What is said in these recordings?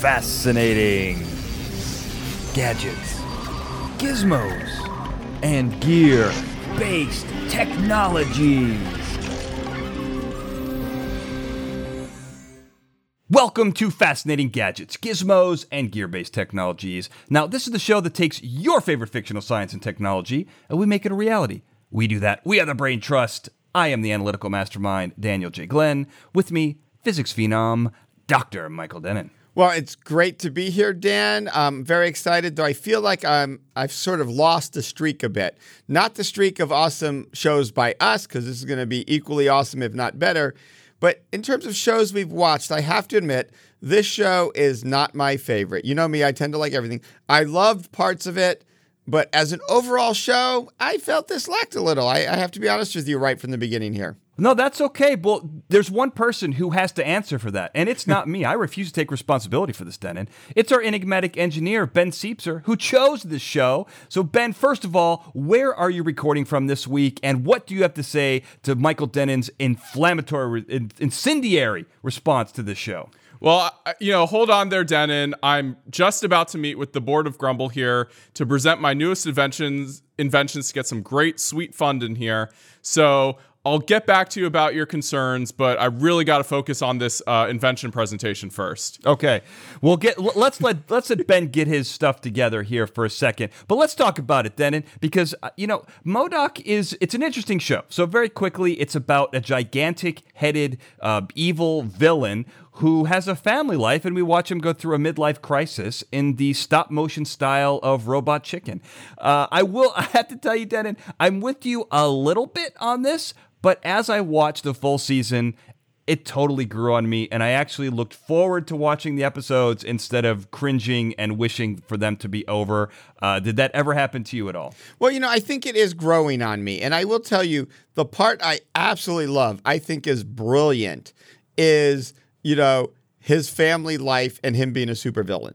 fascinating gadgets, gizmos, and gear based technologies. Welcome to Fascinating Gadgets, Gizmos, and Gear Based Technologies. Now, this is the show that takes your favorite fictional science and technology and we make it a reality. We do that. We are the Brain Trust. I am the analytical mastermind, Daniel J. Glenn. With me, physics phenom, Dr. Michael Dennin. Well, it's great to be here, Dan. I'm very excited, though I feel like I'm I've sort of lost the streak a bit. Not the streak of awesome shows by us, because this is going to be equally awesome, if not better. But in terms of shows we've watched, I have to admit, this show is not my favorite. You know me, I tend to like everything. I loved parts of it, but as an overall show, I felt this lacked a little. I, I have to be honest with you right from the beginning here. No, that's okay. Well, there's one person who has to answer for that, and it's hmm. not me. I refuse to take responsibility for this, Dennin. It's our enigmatic engineer, Ben Siepser, who chose this show. So, Ben, first of all, where are you recording from this week, and what do you have to say to Michael Dennin's inflammatory, incendiary response to this show? Well, you know, hold on there, Dennin. I'm just about to meet with the board of GRUMBL here to present my newest inventions inventions to get some great sweet fund in here. So I'll get back to you about your concerns, but I really got to focus on this uh, invention presentation first. Okay, we'll get let's let let's let Ben get his stuff together here for a second, but let's talk about it, Dennin, because uh, you know MODOK is it's an interesting show. So very quickly, it's about a gigantic-headed uh, evil villain who has a family life, and we watch him go through a midlife crisis in the stop motion style of Robot Chicken. Uh, I will, I have to tell you, Dennin, I'm with you a little bit on this, but as I watched the full season, it totally grew on me, and I actually looked forward to watching the episodes instead of cringing and wishing for them to be over. Uh, did that ever happen to you at all? Well, you know, I think it is growing on me, and I will tell you the part I absolutely love, I think is brilliant, is you know his family life and him being a supervillain.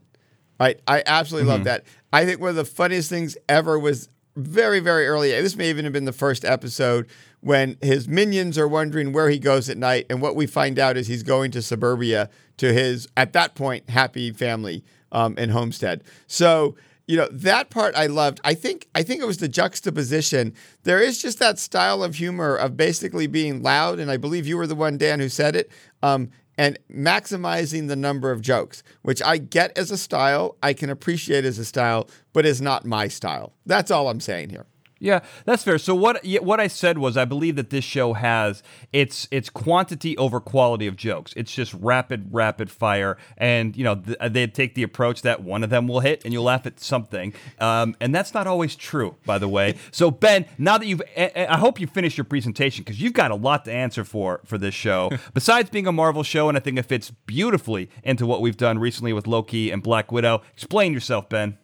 Right, I absolutely mm-hmm. love that. I think one of the funniest things ever was very, very early. This may even have been the first episode when his minions are wondering where he goes at night, and what we find out is he's going to suburbia to his, at that point, happy family um, in Homestead. So you know that part I loved. I think I think it was the juxtaposition. There is just that style of humor of basically being loud, and I believe you were the one, Dan, who said it. Um, and maximizing the number of jokes, which I get as a style, I can appreciate as a style, but is not my style. That's all I'm saying here. Yeah, that's fair. So what what I said was I believe that this show has its its quantity over quality of jokes. It's just rapid rapid fire, and you know th- they take the approach that one of them will hit and you'll laugh at something, um, and that's not always true, by the way. So Ben, now that you've, I hope you finished your presentation because you've got a lot to answer for for this show. Besides being a Marvel show, and I think it fits beautifully into what we've done recently with Loki and Black Widow. Explain yourself, Ben.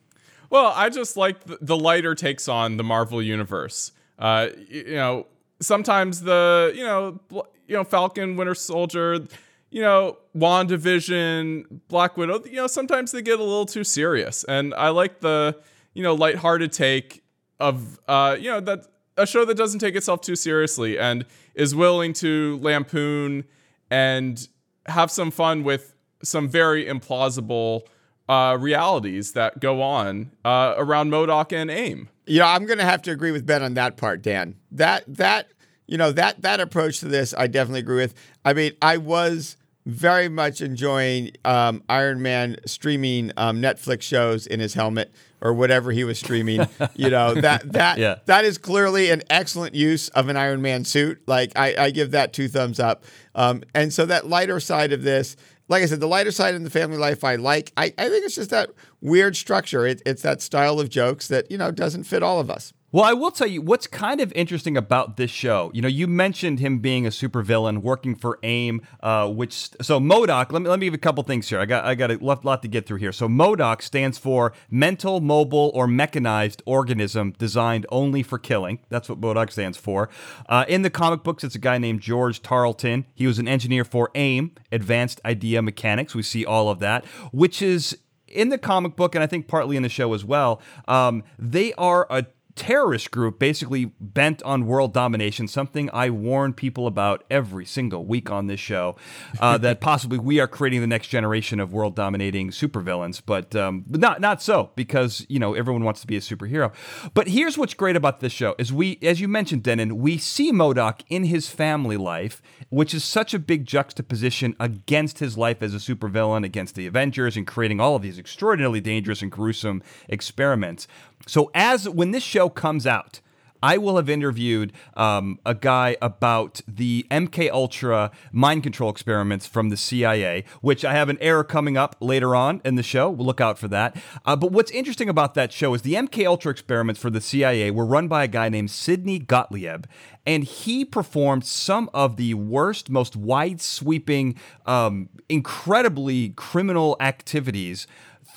Well, I just like the lighter takes on the Marvel universe. Uh, you know, sometimes the you know you know Falcon, Winter Soldier, you know WandaVision, Black Widow. You know, sometimes they get a little too serious, and I like the you know lighthearted take of uh, you know that a show that doesn't take itself too seriously and is willing to lampoon and have some fun with some very implausible uh, realities that go on uh, around MODOK and AIM. Yeah, I'm going to have to agree with Ben on that part, Dan. That that you know that that approach to this, I definitely agree with. I mean, I was very much enjoying um, Iron Man streaming um, Netflix shows in his helmet or whatever he was streaming. you know that that yeah. that is clearly an excellent use of an Iron Man suit. Like I, I give that two thumbs up. Um, and so that lighter side of this, like I said, the lighter side in the family life I like. I, I think it's just that weird structure. It, it's that style of jokes that, you know, doesn't fit all of us. Well, I will tell you what's kind of interesting about this show. You know, you mentioned him being a supervillain, working for AIM, uh, which so MODOK. Let me let me give a couple things here. I got I got a lot to get through here. So MODOK stands for Mental, Mobile, or Mechanized Organism Designed Only for Killing. That's what MODOK stands for. Uh, in the comic books, it's a guy named George Tarleton. He was an engineer for AIM, Advanced Idea Mechanics. We see all of that, which is in the comic book, and I think partly in the show as well. Um, they are a terrorist group basically bent on world domination, something I warn people about every single week on this show, uh, that possibly we are creating the next generation of world dominating supervillains, but, um, but not not so because you know everyone wants to be a superhero. But here's what's great about this show is we, as you mentioned, Dennin, we see MODOK in his family life, which is such a big juxtaposition against his life as a supervillain, against the Avengers, and creating all of these extraordinarily dangerous and gruesome experiments. So as when this show comes out, I will have interviewed um, a guy about the MK Ultra mind control experiments from the CIA, which I have an error coming up later on in the show. We'll look out for that. Uh, but what's interesting about that show is the MK Ultra experiments for the CIA were run by a guy named Sidney Gottlieb, and he performed some of the worst, most wide sweeping, um, incredibly criminal activities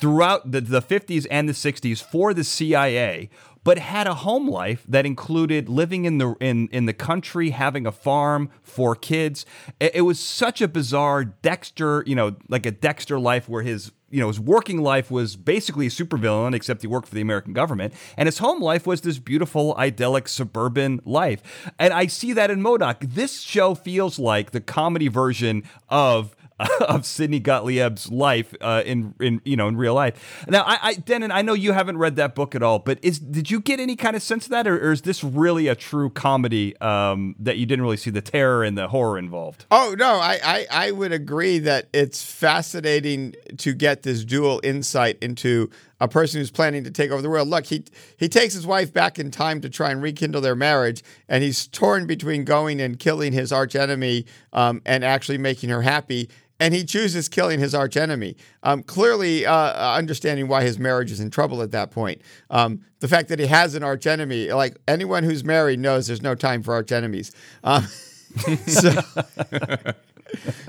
throughout the, the 50s and the 60s for the CIA but had a home life that included living in the in in the country, having a farm, four kids. It, it, was such a bizarre Dexter, you know, like a Dexter life where his you know his working life was basically a supervillain, except he worked for the American government, and his home life was this beautiful, idyllic suburban life. And I see that in MODOK This show feels like the comedy version of of Sidney Gottlieb's life uh, in in you know in real life. Now, I, I Dennin, I know you haven't read that book at all, but is did you get any kind of sense of that, or, or is this really a true comedy um, that you didn't really see the terror and the horror involved? Oh no, I, I I would agree that it's fascinating to get this dual insight into a person who's planning to take over the world. Look, he he takes his wife back in time to try and rekindle their marriage, and he's torn between going and killing his archenemy um, and actually making her happy and he chooses killing his archenemy. Um, clearly, uh, understanding why his marriage is in trouble at that point. Um, the fact that he has an archenemy, like anyone who's married knows, there's no time for archenemies. Um, so,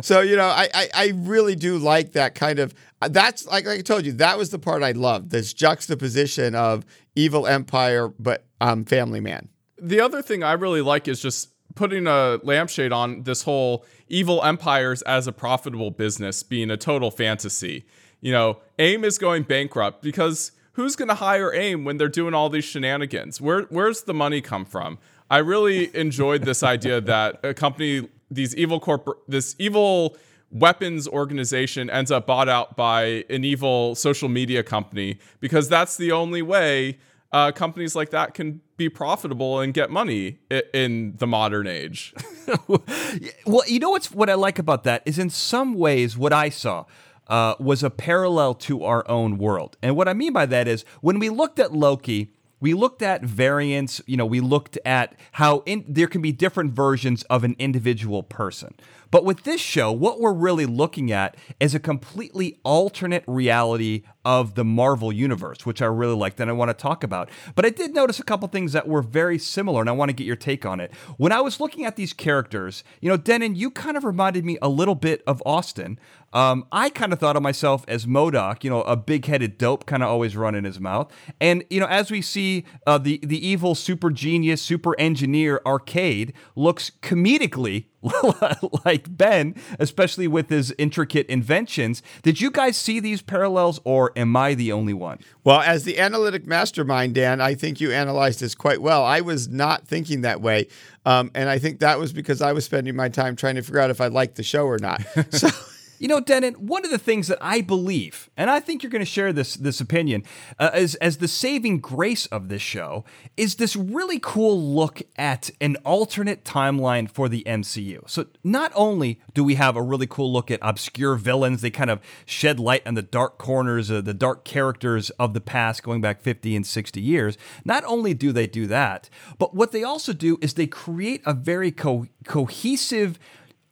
so you know, I, I, I really do like that kind of. That's like, like I told you, that was the part I loved. This juxtaposition of evil empire, but um, family man. The other thing I really like is just putting a lampshade on this whole evil empires as a profitable business being a total fantasy. You know, AIM is going bankrupt because who's going to hire AIM when they're doing all these shenanigans? Where where's the money come from? I really enjoyed this idea that a company these evil corporate this evil weapons organization ends up bought out by an evil social media company because that's the only way uh, companies like that can be profitable and get money in the modern age. well, you know what's what I like about that is in some ways what I saw uh, was a parallel to our own world, and what I mean by that is when we looked at Loki. We looked at variants, you know, we looked at how in, there can be different versions of an individual person. But with this show, what we're really looking at is a completely alternate reality of the Marvel universe, which I really liked and I want to talk about. But I did notice a couple things that were very similar, and I want to get your take on it. When I was looking at these characters, you know, Dennin, you kind of reminded me a little bit of Austin. Um, I kind of thought of myself as MODOK, you know, a big-headed dope, kind of always running his mouth. And you know, as we see uh, the the evil super genius, super engineer Arcade looks comedically like Ben, especially with his intricate inventions. Did you guys see these parallels, or am I the only one? Well, as the analytic mastermind, Dan, I think you analyzed this quite well. I was not thinking that way. Um, and I think that was because I was spending my time trying to figure out if I liked the show or not. So. You know, Dennin, one of the things that I believe, and I think you're going to share this this opinion, uh, as as the saving grace of this show, is this really cool look at an alternate timeline for the MCU. So not only do we have a really cool look at obscure villains, they kind of shed light on the dark corners, uh, the dark characters of the past, going back 50 and 60 years. Not only do they do that, but what they also do is they create a very co- cohesive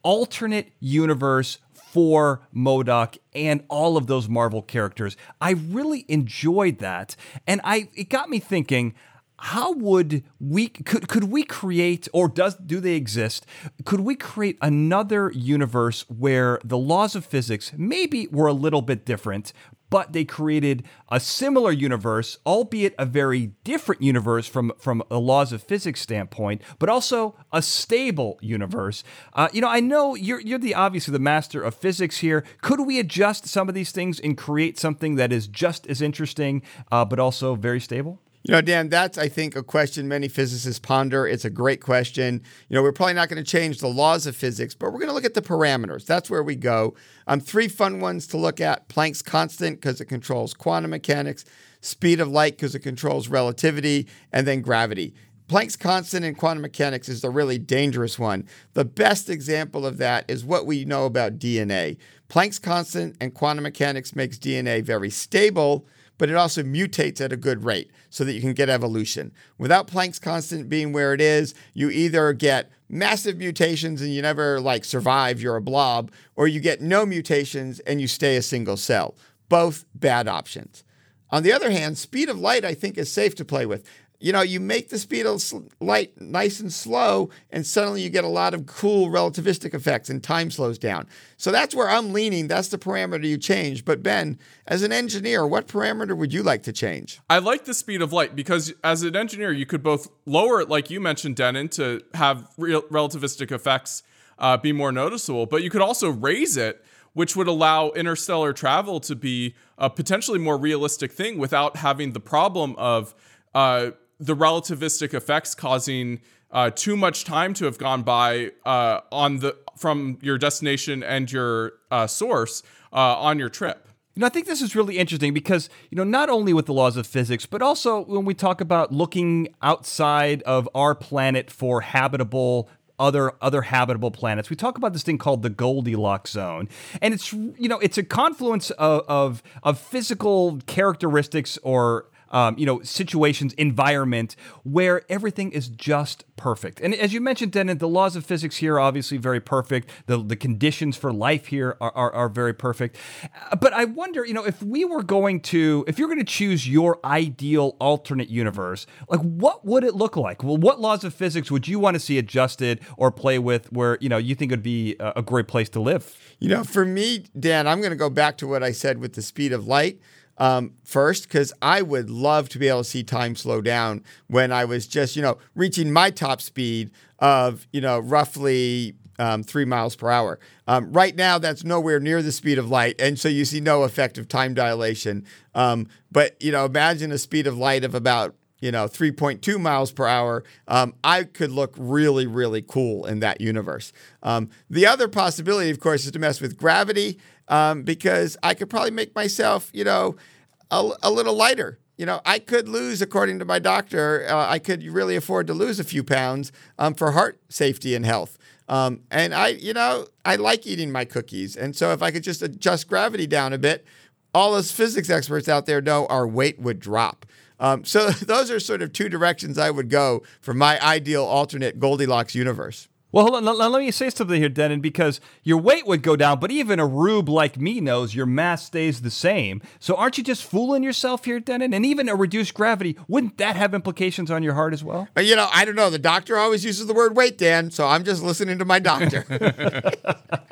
alternate universe for MODOK and all of those Marvel characters. I really enjoyed that. And I it got me thinking, how would we could could we create or does do they exist could we create another universe where the laws of physics maybe were a little bit different but they created a similar universe albeit a very different universe from from a laws of physics standpoint but also a stable universe. Uh, you know i know you're you're the obviously the master of physics here. Could we adjust some of these things and create something that is just as interesting uh, but also very stable You know, Dan, that's, I think, a question many physicists ponder. It's a great question. You know, we're probably not going to change the laws of physics, but we're going to look at the parameters. That's where we go. Um, three fun ones to look at Planck's constant, because it controls quantum mechanics, speed of light, because it controls relativity, and then gravity. Planck's constant in quantum mechanics is the really dangerous one. The best example of that is what we know about DNA. Planck's constant and quantum mechanics makes DNA very stable but it also mutates at a good rate so that you can get evolution. Without Planck's constant being where it is, you either get massive mutations and you never like survive, you're a blob, or you get no mutations and you stay a single cell. Both bad options. On the other hand, speed of light, I think, is safe to play with you know, you make the speed of light nice and slow, and suddenly you get a lot of cool relativistic effects and time slows down. So that's where I'm leaning. That's the parameter you change. But Ben, as an engineer, what parameter would you like to change? I like the speed of light because as an engineer, you could both lower it, like you mentioned, Dennin, to have real relativistic effects uh, be more noticeable, but you could also raise it which would allow interstellar travel to be a potentially more realistic thing without having the problem of uh, the relativistic effects causing uh, too much time to have gone by uh, on the from your destination and your uh, source uh, on your trip. You know, I think this is really interesting because, you know, not only with the laws of physics, but also when we talk about looking outside of our planet for habitable other other habitable planets. We talk about this thing called the Goldilocks zone, and it's you know it's a confluence of of, of physical characteristics or um, you know, situations, environment where everything is just perfect. And as you mentioned, Dennin, the laws of physics here are obviously very perfect. The, the conditions for life here are, are, are very perfect. Uh, but I wonder, you know, if we were going to, if you're going to choose your ideal alternate universe, like what would it look like? Well, what laws of physics would you want to see adjusted or play with where, you know, you think would be a great place to live? You know, for me, Dan, I'm going to go back to what I said with the speed of light um, first because I would love to be able to see time slow down when I was just, you know, reaching my top speed of, you know, roughly um, three miles per hour. Um, right now, that's nowhere near the speed of light, and so you see no effect of time dilation. Um, but you know, imagine a speed of light of about you know 3.2 miles per hour. Um, I could look really, really cool in that universe. Um, the other possibility, of course, is to mess with gravity um, because I could probably make myself, you know, a, a little lighter. You know, I could lose, according to my doctor, uh, I could really afford to lose a few pounds um, for heart safety and health. Um, and I, you know, I like eating my cookies. And so if I could just adjust gravity down a bit, all those physics experts out there know our weight would drop. Um, so those are sort of two directions I would go for my ideal alternate Goldilocks universe. Well, hold on. Let, me say something here, Dennin, because your weight would go down, but even a rube like me knows your mass stays the same. So aren't you just fooling yourself here, Dennin? And even a reduced gravity, wouldn't that have implications on your heart as well? You know, I don't know. The doctor always uses the word weight, Dan, so I'm just listening to my doctor.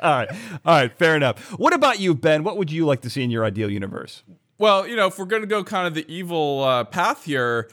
All right. All right. Fair enough. What about you, Ben? What would you like to see in your ideal universe? Well, you know, if we're going to go kind of the evil uh, path here,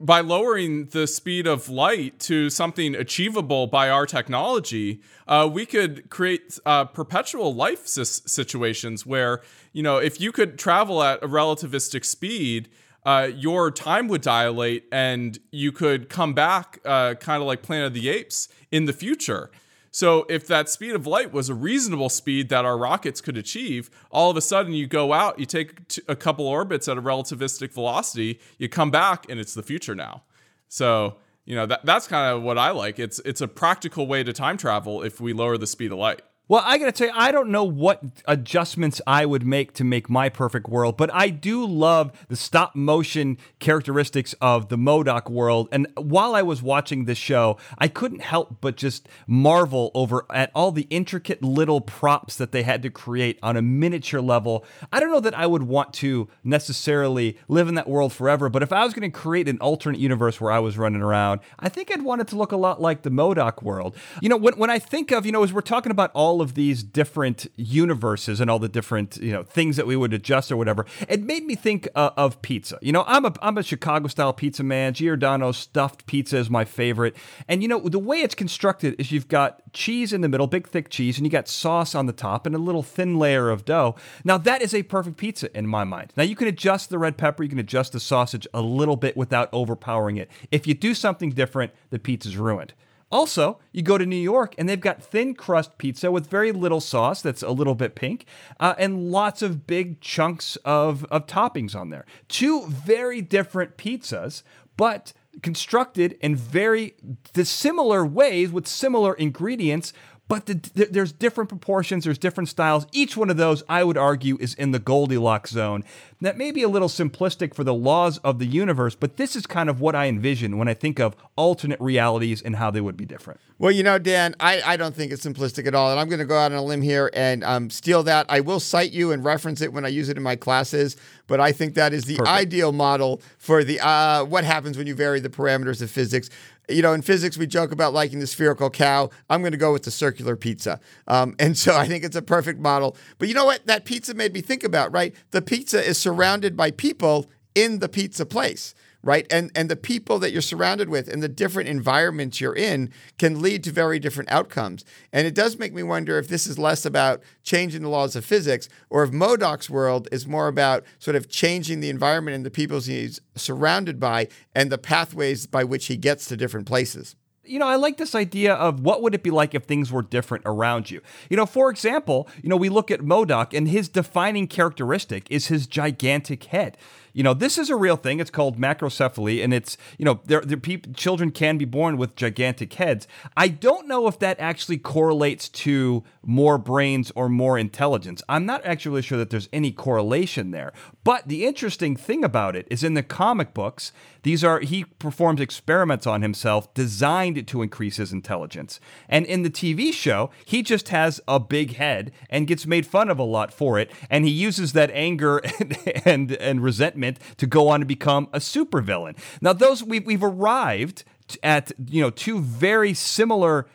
by lowering the speed of light to something achievable by our technology, uh, we could create uh, perpetual life situations where, you know, if you could travel at a relativistic speed, uh, your time would dilate and you could come back uh, kind of like Planet of the Apes in the future. So if that speed of light was a reasonable speed that our rockets could achieve, all of a sudden you go out, you take a couple orbits at a relativistic velocity, you come back, and it's the future now. So you know that that's kind of what I like. It's it's a practical way to time travel if we lower the speed of light. Well, I gotta tell you, I don't know what adjustments I would make to make my perfect world, but I do love the stop motion characteristics of the MODOK world. And while I was watching this show, I couldn't help but just marvel over at all the intricate little props that they had to create on a miniature level. I don't know that I would want to necessarily live in that world forever, but if I was going to create an alternate universe where I was running around, I think I'd want it to look a lot like the MODOK world. You know, when, when I think of, you know, as we're talking about all all of these different universes and all the different you know things that we would adjust or whatever, it made me think uh, of pizza. You know, I'm a I'm a Chicago style pizza man. Giordano's stuffed pizza is my favorite, and you know the way it's constructed is you've got cheese in the middle, big thick cheese, and you got sauce on the top and a little thin layer of dough. Now that is a perfect pizza in my mind. Now you can adjust the red pepper, you can adjust the sausage a little bit without overpowering it. If you do something different, the pizza's ruined. Also, you go to New York and they've got thin crust pizza with very little sauce that's a little bit pink uh, and lots of big chunks of, of toppings on there. Two very different pizzas, but constructed in very dissimilar ways with similar ingredients, but the, the, there's different proportions, there's different styles. Each one of those, I would argue, is in the Goldilocks zone. That may be a little simplistic for the laws of the universe, but this is kind of what I envision when I think of alternate realities and how they would be different. Well, you know, Dan, I, I don't think it's simplistic at all. And I'm going to go out on a limb here and um, steal that. I will cite you and reference it when I use it in my classes, but I think that is the Perfect. ideal model for the uh, what happens when you vary the parameters of physics you know, in physics, we joke about liking the spherical cow. I'm going to go with the circular pizza. Um, and so I think it's a perfect model. But you know what? That pizza made me think about, right? The pizza is surrounded by people in the pizza place right? And and the people that you're surrounded with and the different environments you're in can lead to very different outcomes. And it does make me wonder if this is less about changing the laws of physics or if MODOK's world is more about sort of changing the environment and the people he's surrounded by and the pathways by which he gets to different places you know, I like this idea of what would it be like if things were different around you. You know, for example, you know, we look at MODOK and his defining characteristic is his gigantic head. You know, this is a real thing. It's called macrocephaly, and it's you know, there, there people, children can be born with gigantic heads. I don't know if that actually correlates to more brains or more intelligence. I'm not actually sure that there's any correlation there. But the interesting thing about it is in the comic books, these are he performs experiments on himself designed to increase his intelligence. And in the TV show, he just has a big head and gets made fun of a lot for it, and he uses that anger and and, and resentment to go on to become a supervillain. Now those we've, we've arrived at you know two very similar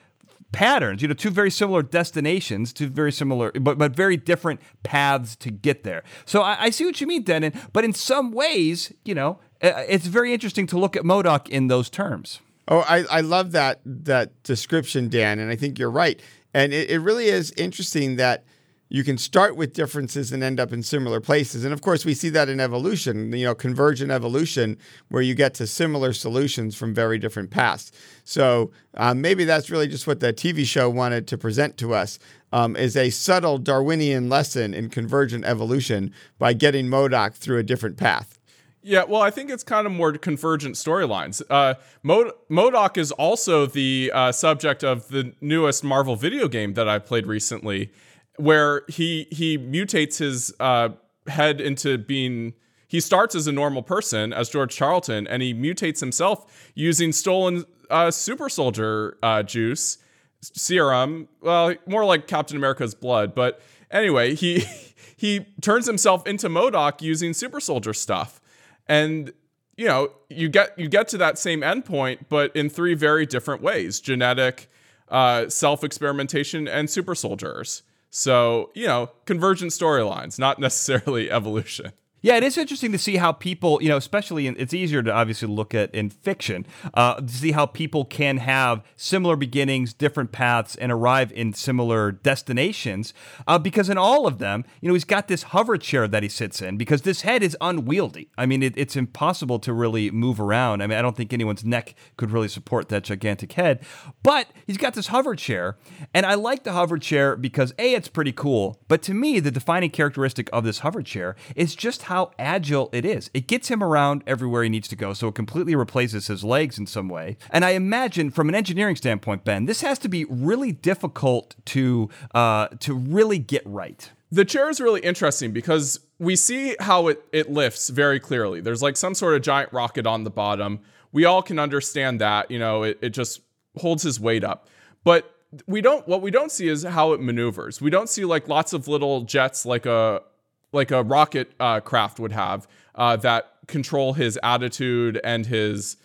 patterns, you know, two very similar destinations, two very similar, but, but very different paths to get there. So I, I see what you mean, Dennin, but in some ways, you know, uh, it's very interesting to look at MODOK in those terms. Oh, I, I love that that description, Dan, and I think you're right. And it, it really is interesting that you can start with differences and end up in similar places. And of course, we see that in evolution, you know, convergent evolution, where you get to similar solutions from very different paths. So um, maybe that's really just what the TV show wanted to present to us. Um, is a subtle Darwinian lesson in convergent evolution by getting MODOK through a different path. Yeah, well, I think it's kind of more convergent storylines. Uh, Mod- MODOK is also the uh, subject of the newest Marvel video game that I played recently where he he mutates his uh, head into being he starts as a normal person as George Charlton and he mutates himself using stolen uh, super soldier uh, juice serum well more like Captain America's blood but anyway he he turns himself into MODOK using super soldier stuff. And you know you get you get to that same endpoint but in three very different ways genetic uh, self experimentation and super soldiers so, you know, convergent storylines, not necessarily evolution. Yeah, it is interesting to see how people, you know, especially in, it's easier to obviously look at in fiction, uh, to see how people can have similar beginnings, different paths, and arrive in similar destinations. Uh, because in all of them, you know, he's got this hover chair that he sits in because this head is unwieldy. I mean, it, it's impossible to really move around. I mean, I don't think anyone's neck could really support that gigantic head. But he's got this hover chair, and I like the hover chair because A, it's pretty cool. But to me, the defining characteristic of this hover chair is just how how agile it is. It gets him around everywhere he needs to go, so it completely replaces his legs in some way. And I imagine, from an engineering standpoint, Ben, this has to be really difficult to uh, to really get right. The chair is really interesting because we see how it, it lifts very clearly. There's like some sort of giant rocket on the bottom. We all can understand that, you know, it, it just holds his weight up. But we don't what we don't see is how it maneuvers. We don't see like lots of little jets like a like a rocket uh, craft would have uh, that control his attitude and his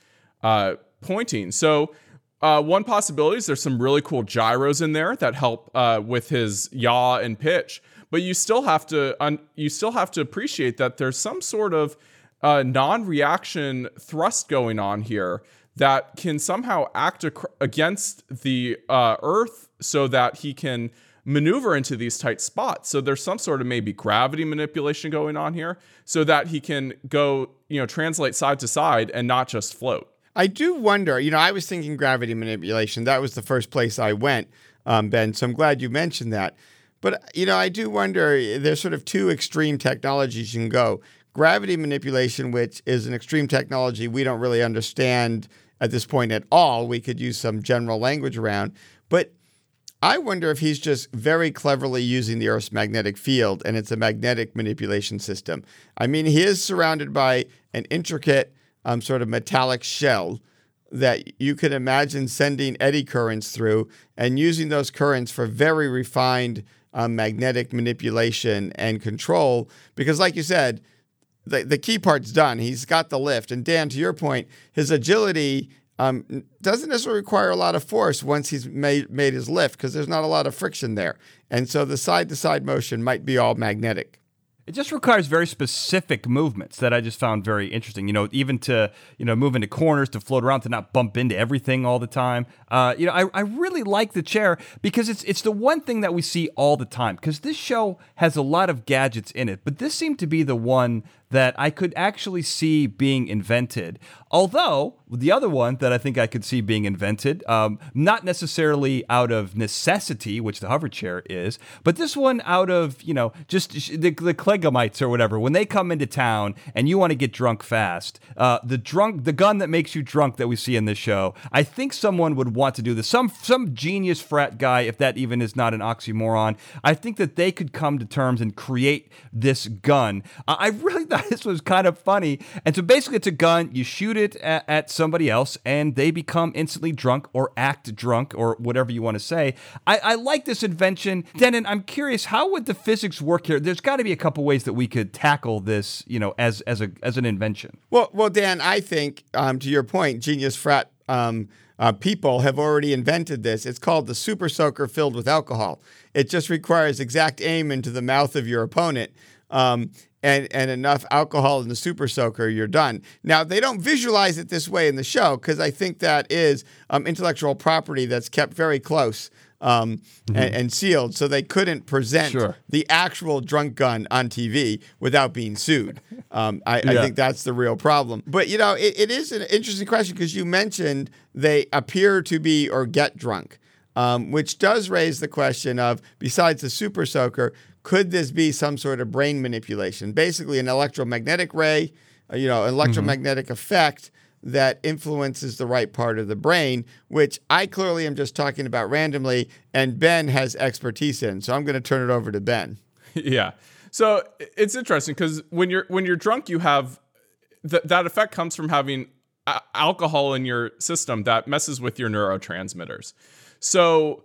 uh, pointing. So uh, one possibility is there's some really cool gyros in there that help uh, with his yaw and pitch, but you still have to un- you still have to appreciate that there's some sort of uh, non-reaction thrust going on here that can somehow act ac- against the Earth so that he can maneuver into these tight spots. So there's some sort of maybe gravity manipulation going on here so that he can go, you know, translate side to side and not just float. I do wonder, you know, I was thinking gravity manipulation. That was the first place I went, um, Ben. So I'm glad you mentioned that. But, you know, I do wonder there's sort of two extreme technologies you can go. Gravity manipulation, which is an extreme technology we don't really understand at this point at all. We could use some general language around. But I wonder if he's just very cleverly using the Earth's magnetic field and it's a magnetic manipulation system. I mean, he is surrounded by an intricate um, sort of metallic shell that you could imagine sending eddy currents through and using those currents for very refined um, magnetic manipulation and control. Because, like you said, the, the key part's done. He's got the lift. And Dan, to your point, his agility um, doesn't necessarily require a lot of force once he's made, made his lift because there's not a lot of friction there. And so the side to side motion might be all magnetic. It just requires very specific movements that I just found very interesting. You know, even to you know move into corners, to float around, to not bump into everything all the time. Uh, you know, I, I really like the chair because it's it's the one thing that we see all the time. Because this show has a lot of gadgets in it, but this seemed to be the one that I could actually see being invented. Although the other one that I think I could see being invented, um, not necessarily out of necessity, which the hover chair is, but this one out of you know just the, the or whatever. When they come into town and you want to get drunk fast, uh, the drunk the gun that makes you drunk that we see in this show, I think someone would want to do this. Some some genius frat guy, if that even is not an oxymoron, I think that they could come to terms and create this gun. I really thought this was kind of funny. And so basically, it's a gun. You shoot it at, at somebody else, and they become instantly drunk or act drunk or whatever you want to say. I, I like this invention. Dennin, I'm curious, how would the physics work here? There's got to be a couple ways that we could tackle this, you know, as as a as an invention. Well, well, Dan, I think um, to your point, genius frat. Um, uh, people have already invented this. It's called the super soaker filled with alcohol. It just requires exact aim into the mouth of your opponent. Um, and, and enough alcohol in the super soaker, you're done. Now, they don't visualize it this way in the show because I think that is um, intellectual property that's kept very close um, mm-hmm. and, and, sealed. So they couldn't present sure. the actual drunk gun on TV without being sued. Um, I, yeah. I, think that's the real problem. But, you know, it, it is an interesting question because you mentioned they appear to be or get drunk. Um, which does raise the question of, besides the super soaker, could this be some sort of brain manipulation? Basically, an electromagnetic ray, uh, you know, electromagnetic mm-hmm. effect that influences the right part of the brain, which I clearly am just talking about randomly, and Ben has expertise in. So I'm going to turn it over to Ben. Yeah. So it's interesting because when you're when you're drunk, you have th- that effect comes from having a- alcohol in your system that messes with your neurotransmitters. So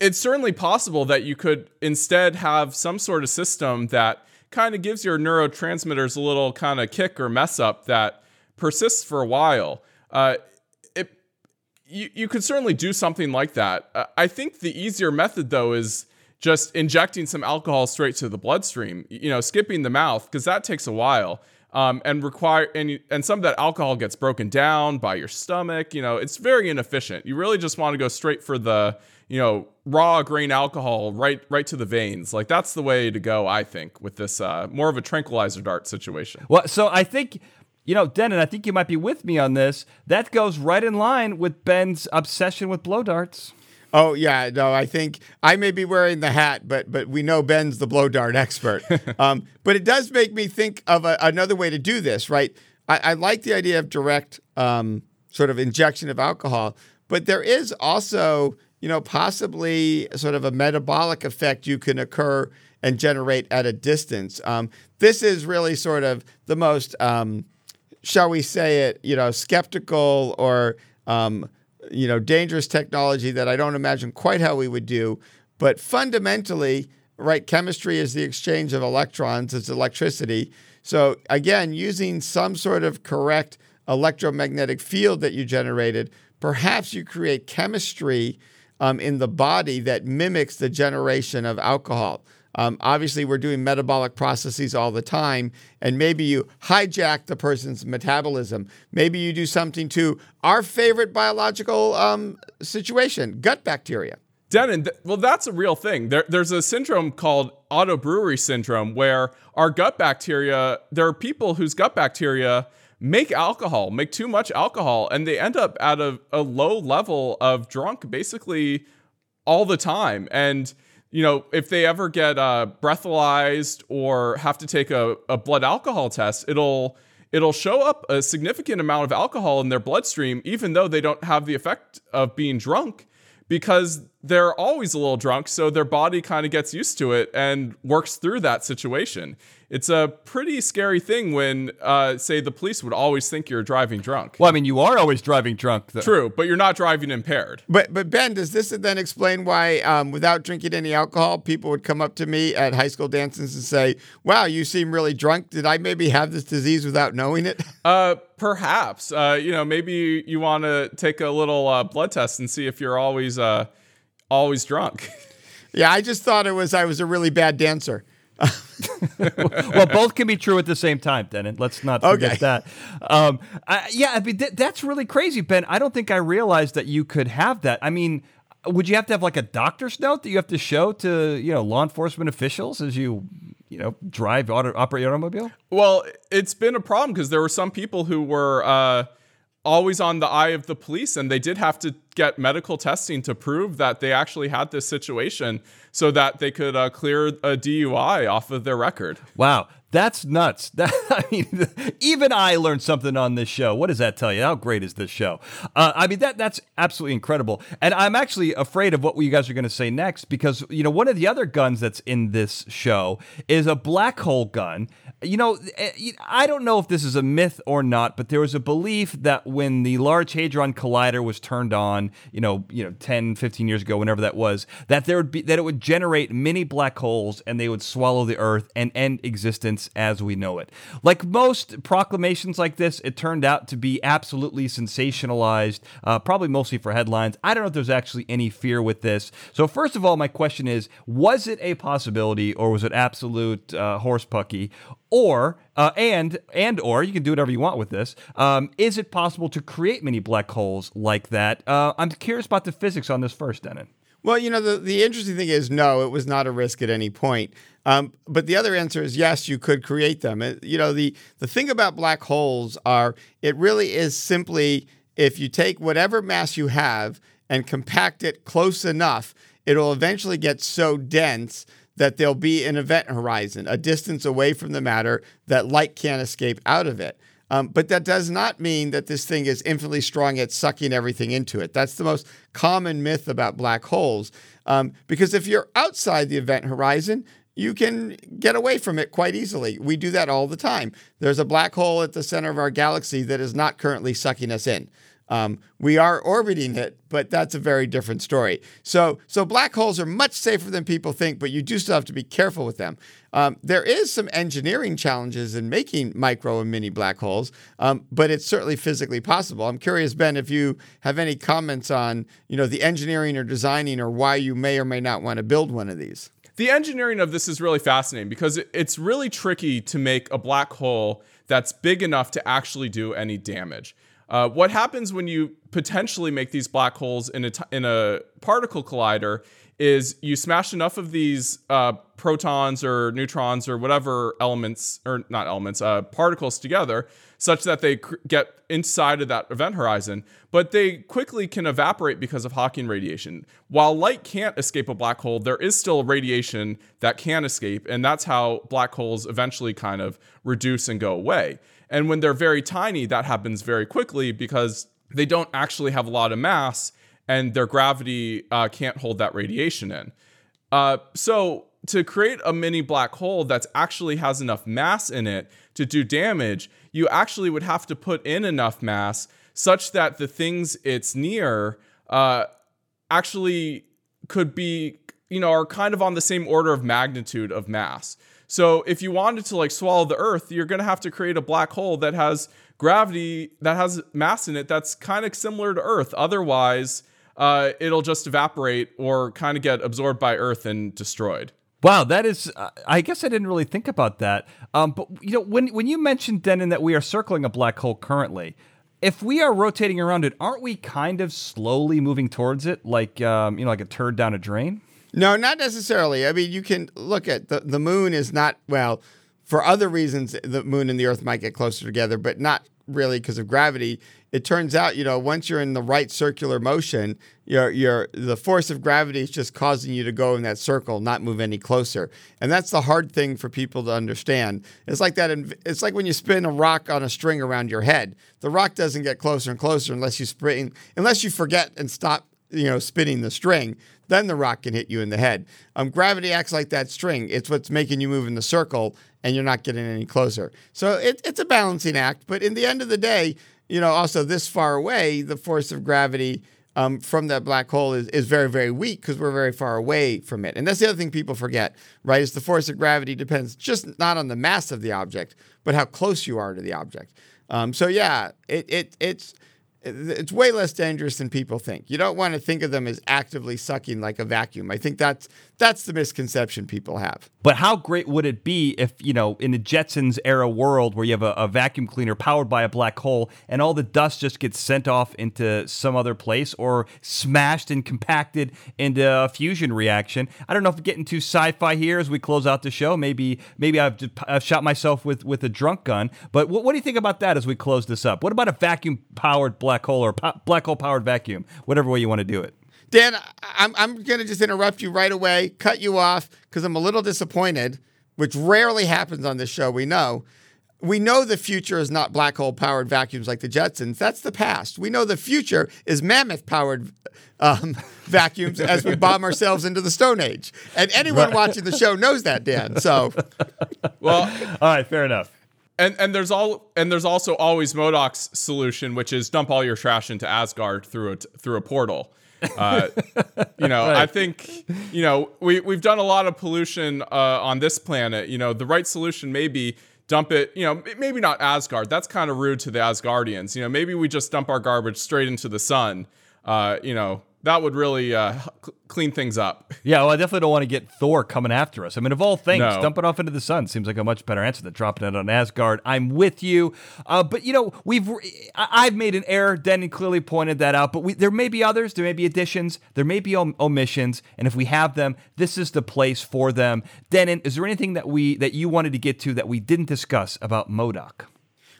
it's certainly possible that you could instead have some sort of system that kind of gives your neurotransmitters a little kind of kick or mess up that persists for a while. Uh, it, you, you could certainly do something like that. Uh, I think the easier method, though, is just injecting some alcohol straight to the bloodstream, you know, skipping the mouth, because that takes a while. Um, and require and and some of that alcohol gets broken down by your stomach. You know, it's very inefficient. You really just want to go straight for the you know, raw grain alcohol right right to the veins. Like that's the way to go, I think, with this uh, more of a tranquilizer dart situation. Well, so I think you know, Dennin, I think you might be with me on this. That goes right in line with Ben's obsession with blow darts. Oh yeah, no, I think I may be wearing the hat, but but we know Ben's the blow dart expert. um, but it does make me think of a, another way to do this, right? I, I like the idea of direct um, sort of injection of alcohol, but there is also you know, possibly sort of a metabolic effect you can occur and generate at a distance. Um, this is really sort of the most, um, shall we say it, you know, skeptical or, um, you know, dangerous technology that I don't imagine quite how we would do. But fundamentally, right, chemistry is the exchange of electrons, it's electricity. So again, using some sort of correct electromagnetic field that you generated perhaps you create chemistry um, in the body that mimics the generation of alcohol. Um, obviously, we're doing metabolic processes all the time, and maybe you hijack the person's metabolism. Maybe you do something to our favorite biological um, situation gut bacteria. Dennin, th- well, that's a real thing. There, there's a syndrome called autobrewery syndrome where our gut bacteria, there are people whose gut bacteria make alcohol, make too much alcohol, and they end up at a, a low level of drunk basically all the time. And you know, if they ever get uh, breathalyzed or have to take a, a blood alcohol test, it'll it'll show up a significant amount of alcohol in their bloodstream, even though they don't have the effect of being drunk, because they're always a little drunk, so their body kind of gets used to it and works through that situation it's a pretty scary thing when, uh, say, the police would always think you're driving drunk. Well, I mean, you are always driving drunk. Though. True, but you're not driving impaired. But but Ben, does this then explain why, um, without drinking any alcohol, people would come up to me at high school dances and say, "Wow, you seem really drunk. Did I maybe have this disease without knowing it?" Uh, perhaps. Uh, you know, maybe you want to take a little uh, blood test and see if you're always uh, always drunk. yeah, I just thought it was I was a really bad dancer. well, both can be true at the same time, Dennin. Let's not forget okay. that. Um, I, yeah, I mean th- that's really crazy, Ben. I don't think I realized that you could have that. I mean, would you have to have like a doctor's note that you have to show to you know law enforcement officials as you you know drive auto, operate your automobile? Well, it's been a problem because there were some people who were. Uh, always on the eye of the police and they did have to get medical testing to prove that they actually had this situation so that they could uh, clear a DUI off of their record. Wow, that's nuts. That, I mean, even I learned something on this show. What does that tell you? How great is this show? Uh, I mean, that that's absolutely incredible. And I'm actually afraid of what you guys are going to say next because you know one of the other guns that's in this show is a black hole gun. You know, eh, I don't know if this is a myth or not, but there was a belief that when the Large Hadron Collider was turned on, you know, you know, 10, 15 years ago, whenever that was, that there would be that it would generate many black holes and they would swallow the Earth and end existence as we know it. Like most proclamations like this, it turned out to be absolutely sensationalized, uh, probably mostly for headlines. I don't know if there's actually any fear with this. So, first of all, my question is was it a possibility or was it absolute uh, horse pucky? or uh, and and or you can do whatever you want with this. Um, is it possible to create many black holes like that? Uh, I'm curious about the physics on this first, Dennin. Well, you know, the, the interesting thing is no, it was not a risk at any point. Um, but the other answer is yes, you could create them. It, you know, the, the thing about black holes are it really is simply if you take whatever mass you have and compact it close enough, it'll eventually get so dense that there'll be an event horizon, a distance away from the matter that light can't escape out of it. Um, but that does not mean that this thing is infinitely strong at sucking everything into it. That's the most common myth about black holes. Um, because if you're outside the event horizon, you can get away from it quite easily. We do that all the time. There's a black hole at the center of our galaxy that is not currently sucking us in. Um, we are orbiting it, but that's a very different story. So, so black holes are much safer than people think, but you do still have to be careful with them. Um, there is some engineering challenges in making micro and mini black holes, um, but it's certainly physically possible. I'm curious, Ben, if you have any comments on you know the engineering or designing or why you may or may not want to build one of these. The engineering of this is really fascinating because it's really tricky to make a black hole that's big enough to actually do any damage. Uh, what happens when you potentially make these black holes in a, t- in a particle collider is you smash enough of these uh, protons or neutrons or whatever elements, or not elements, uh, particles together, such that they cr- get inside of that event horizon, but they quickly can evaporate because of Hawking radiation. While light can't escape a black hole, there is still radiation that can escape, and that's how black holes eventually kind of reduce and go away. And when they're very tiny, that happens very quickly because they don't actually have a lot of mass and their gravity uh, can't hold that radiation in. Uh, so, to create a mini black hole that actually has enough mass in it to do damage, you actually would have to put in enough mass such that the things it's near uh, actually could be you know, are kind of on the same order of magnitude of mass. So if you wanted to like swallow the Earth, you're going to have to create a black hole that has gravity that has mass in it that's kind of similar to Earth. Otherwise, uh, it'll just evaporate or kind of get absorbed by Earth and destroyed. Wow, that is. Uh, I guess I didn't really think about that. Um, but you know, when when you mentioned Dennin that we are circling a black hole currently, if we are rotating around it, aren't we kind of slowly moving towards it, like um, you know, like a turd down a drain? No, not necessarily. I mean, you can look at the the moon is not well for other reasons. The moon and the Earth might get closer together, but not really because of gravity it turns out, you know, once you're in the right circular motion, your your the force of gravity is just causing you to go in that circle, not move any closer. And that's the hard thing for people to understand. It's like that. It's like when you spin a rock on a string around your head. The rock doesn't get closer and closer unless you spring, unless you forget and stop, you know, spinning the string. Then the rock can hit you in the head. Um, gravity acts like that string. It's what's making you move in the circle, and you're not getting any closer. So it, it's a balancing act. But in the end of the day, you know, also this far away, the force of gravity um, from that black hole is, is very, very weak because we're very far away from it. And that's the other thing people forget, right? Is the force of gravity depends just not on the mass of the object, but how close you are to the object. Um, so yeah, it, it it's it's way less dangerous than people think. You don't want to think of them as actively sucking like a vacuum. I think that's that's the misconception people have. But how great would it be if, you know, in the Jetsons era world where you have a, a, vacuum cleaner powered by a black hole and all the dust just gets sent off into some other place or smashed and compacted into a fusion reaction? I don't know if we're getting too sci-fi here as we close out the show. Maybe maybe I've, I've shot myself with, with a drunk gun. But what, what do you think about that as we close this up? What about a vacuum powered black hole or po- black hole powered vacuum? Whatever way you want to do it. Dan, I'm, I'm going to just interrupt you right away, cut you off, because I'm a little disappointed, which rarely happens on this show, we know. We know the future is not black hole powered vacuums like the Jetsons. That's the past. We know the future is mammoth powered um, vacuums as we bomb ourselves into the Stone Age. And anyone right. watching the show knows that, Dan. So, well, all right, fair enough and and there's all and there's also always MODOK's solution, which is dump all your trash into Asgard through a through a portal. Uh, you know, right. I think you know we we've done a lot of pollution uh, on this planet. You know, the right solution may be dump it. You know, maybe not Asgard. That's kind of rude to the Asgardians. You know, maybe we just dump our garbage straight into the sun. Uh, you know, that would really uh, clean things up. Yeah, well, I definitely don't want to get Thor coming after us. I mean, of all things, no. dump it off into the sun seems like a much better answer than dropping it on Asgard. I'm with you, uh, but you know, we've I've made an error. Dennin clearly pointed that out, but we, there may be others. There may be additions. There may be om- omissions, and if we have them, this is the place for them. Dennin, is there anything that we that you wanted to get to that we didn't discuss about MODOK?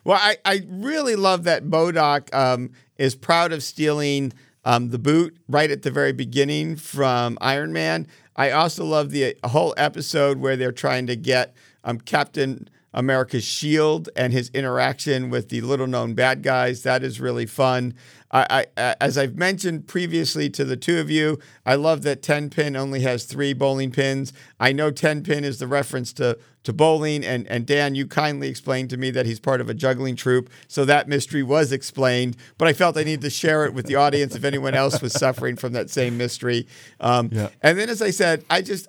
Well, I, I really love that MODOK um, is proud of stealing um, the boot right at the very beginning from Iron Man. I also love the whole episode where they're trying to get um, Captain America's shield and his interaction with the little known bad guys. That is really fun. I, I, as I've mentioned previously to the two of you, I love that 10 pin only has three bowling pins. I know 10 pin is the reference to, to bowling, and, and Dan, you kindly explained to me that he's part of a juggling troupe, so that mystery was explained. But I felt I needed to share it with the audience if anyone else was suffering from that same mystery. Um, yeah. And then, as I said, I just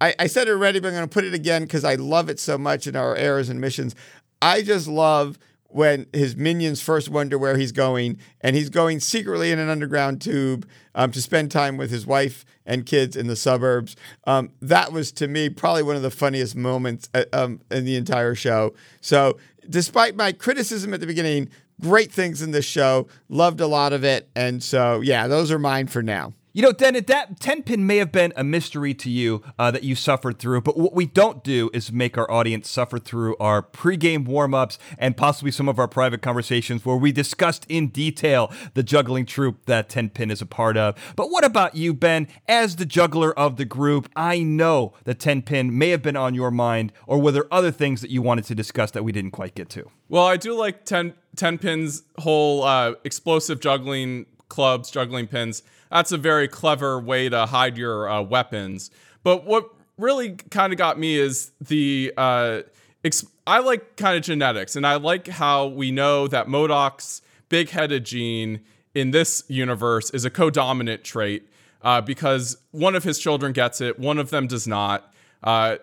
I, I said it already, but I'm going to put it again because I love it so much in our errors and missions. I just love when his minions first wonder where he's going, and he's going secretly in an underground tube um, to spend time with his wife and kids in the suburbs. Um, that was to me probably one of the funniest moments uh, um, in the entire show. So, despite my criticism at the beginning, great things in this show. Loved a lot of it, and so yeah, those are mine for now. You know, Dennin, that 10 pin may have been a mystery to you uh, that you suffered through, but what we don't do is make our audience suffer through our pregame warm ups and possibly some of our private conversations where we discussed in detail the juggling troupe that 10 pin is a part of. But what about you, Ben? As the juggler of the group, I know that 10 pin may have been on your mind, or were there other things that you wanted to discuss that we didn't quite get to? Well, I do like 10, 10 pin's whole uh, explosive juggling clubs, juggling pins that's a very clever way to hide your uh, weapons. But what really kind of got me is the uh, ex- I like kind of genetics, and I like how we know that MODOK's big-headed gene in this universe is a codominant trait. uh, because one of his children gets it, one of them does not. Uh,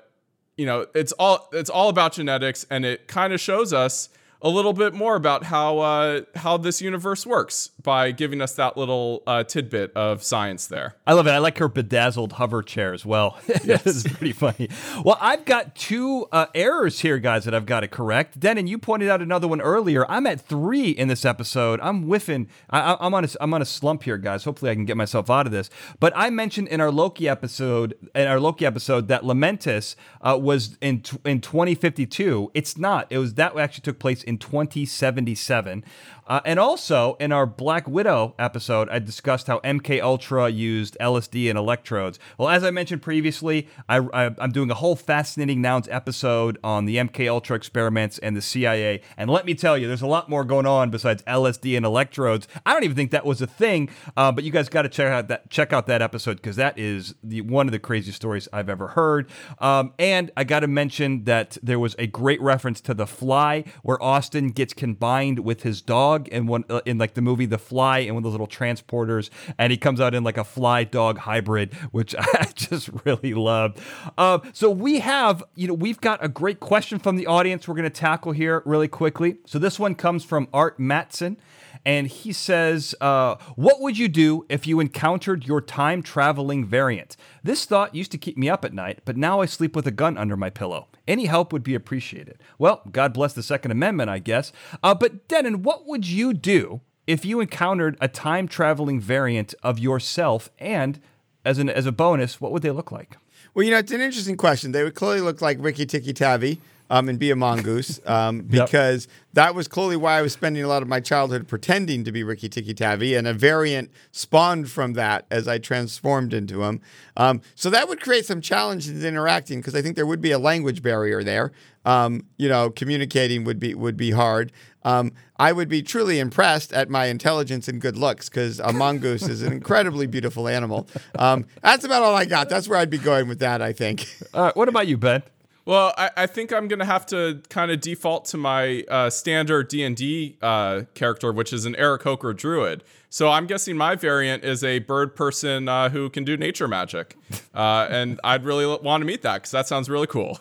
you know, it's all it's all about genetics, and it kind of shows us a little bit more about how uh, how this universe works by giving us that little uh, tidbit of science there. I love it. I like her bedazzled hover chair as well. Yes. this is pretty funny. Well, I've got two uh, errors here, guys, that I've got to correct. Dennin, you pointed out another one earlier. I'm at three in this episode. I'm whiffing. I, am on a, I'm on a slump here, guys. Hopefully, I can get myself out of this. But I mentioned in our Loki episode, in our Loki episode, that Lamentis uh, was in in 2052. It's not. It was that actually took place in in 2077. Uh, and also in our Black Widow episode, I discussed how MK Ultra used LSD and electrodes. Well, as I mentioned previously, I, am doing a whole fascinating nouns episode on the MK Ultra experiments and the CIA. And let me tell you, there's a lot more going on besides LSD and electrodes. I don't even think that was a thing, uh, but you guys got to check out that check out that episode because that is the, one of the craziest stories I've ever heard. Um, and I got to mention that there was a great reference to The Fly, where Austin gets combined with his dog in one uh, in like the movie The Fly and one of those little transporters, and he comes out in like a fly dog hybrid, which I just really love. Uh, so we have, you know, we've got a great question from the audience we're going to tackle here really quickly. So this one comes from Art Matson and he says, uh, What would you do if you encountered your time traveling variant? This thought used to keep me up at night, but now I sleep with a gun under my pillow. Any help would be appreciated. Well, God bless the Second Amendment, I guess. Uh, but Dennin, what would you do if you encountered a time traveling variant of yourself? And as, an, as a bonus, what would they look like? Well, you know, it's an interesting question. They would clearly look like Rikki Tikki Tavi um, and be a mongoose um, because yep. that was clearly why I was spending a lot of my childhood pretending to be Rikki Tikki Tavi, and a variant spawned from that as I transformed into him. Um, so that would create some challenges interacting because I think there would be a language barrier there. Um, you know, communicating would be would be hard. Um, I would be truly impressed at my intelligence and good looks because a mongoose is an incredibly beautiful animal. Um, that's about all I got. That's where I'd be going with that. I think. Uh, what about you, Ben? Well, I, I, think I'm gonna have to kind of default to my uh, standard D and D uh, character, which is an Aarakocra druid. So I'm guessing my variant is a bird person uh, who can do nature magic, uh, and I'd really want to meet that because that sounds really cool.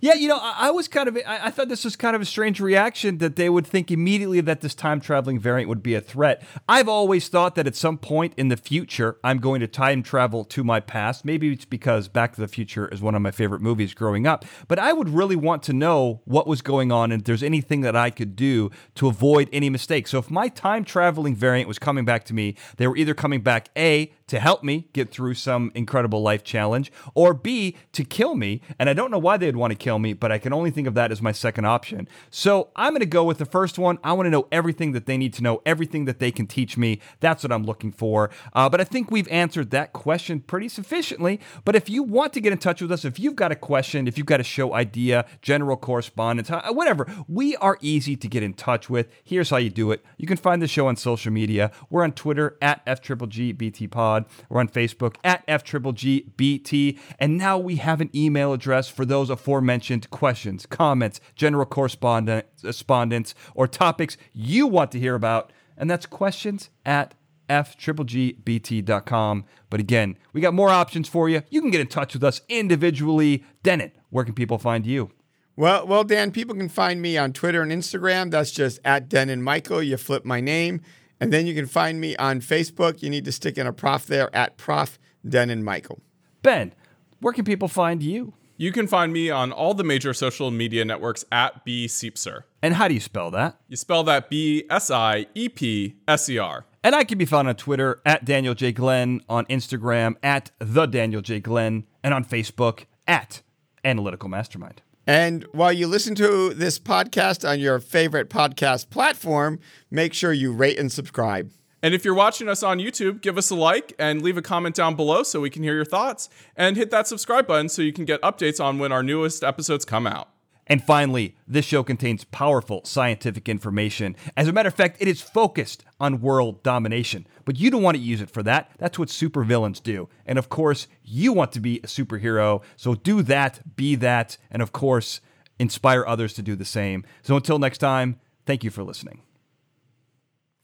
Yeah, you know, I, I was kind of, I, I, thought this was kind of a strange reaction that they would think immediately that this time traveling variant would be a threat. I've always thought that at some point in the future, I'm going to time travel to my past. Maybe it's because Back to the Future is one of my favorite movies growing up, but I would really want to know what was going on and if there's anything that I could do to avoid any mistakes. So if my time traveling variant was coming back to me, they were either coming back A, to help me get through some incredible life challenge, or B, to kill me. And I don't know why they'd want to kill me, but I can only think of that as my second option. So I'm going to go with the first one. I want to know everything that they need to know, everything that they can teach me. That's what I'm looking for. Uh, but I think we've answered that question pretty sufficiently. But if you want to get in touch with us, if you've got a question, if you've got a show idea, general correspondence, uh, whatever, we are easy to get in touch with. Here's how you do it. You can find the show on social media. We're on Twitter at FGGBT Pod. We're on Facebook at FGGBT. And now we have an email address for those aforementioned questions, comments, general correspondence, or topics you want to hear about. And that's questions at fGGBT.com. But again, we got more options for you. You can get in touch with us individually. Dennin, where can people find you? Well, well, Dan, people can find me on Twitter and Instagram. That's just at Dennin Michael. You flip my name. And then you can find me on Facebook. You need to stick in a prof there at Prof Dennin Michael. Ben, where can people find you? You can find me on all the major social media networks at B Siepser. And how do you spell that? You spell that B S I E P S E R. And I can be found on Twitter at Daniel J. Glenn, on Instagram at The Daniel J. Glenn, and on Facebook at Analytical Mastermind. And while you listen to this podcast on your favorite podcast platform, make sure you rate and subscribe. And if you're watching us on YouTube, give us a like and leave a comment down below so we can hear your thoughts. And hit that subscribe button so you can get updates on when our newest episodes come out. And finally, this show contains powerful scientific information. As a matter of fact, it is focused on world domination. But you don't want to use it for that. That's what supervillains do. And of course, you want to be a superhero. So do that, be that, and of course, inspire others to do the same. So until next time, thank you for listening.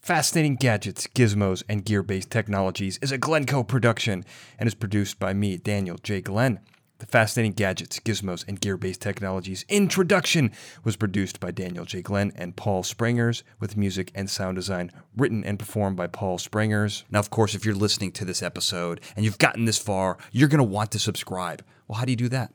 Fascinating Gadgets, Gizmos, and Gear Based Technologies is a Glencoe production and is produced by me, Daniel J. Glenn. The Fascinating Gadgets, Gizmos, and Gear Based Technologies introduction was produced by Daniel J. Glenn and Paul Sprangers, with music and sound design written and performed by Paul Sprangers. Now, of course, if you're listening to this episode and you've gotten this far, you're going to want to subscribe. Well, how do you do that?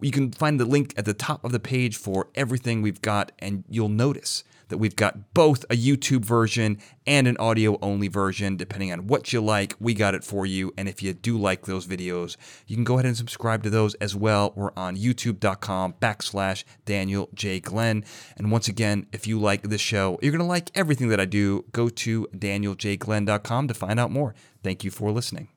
You can find the link at the top of the page for everything we've got, and you'll notice that we've got both a YouTube version and an audio only version, depending on what you like. We got it for you. And if you do like those videos, you can go ahead and subscribe to those as well. We're on youtube.com backslash Daniel J. Glenn. And once again, if you like this show, you're going to like everything that I do. Go to danieljglenn.com to find out more. Thank you for listening.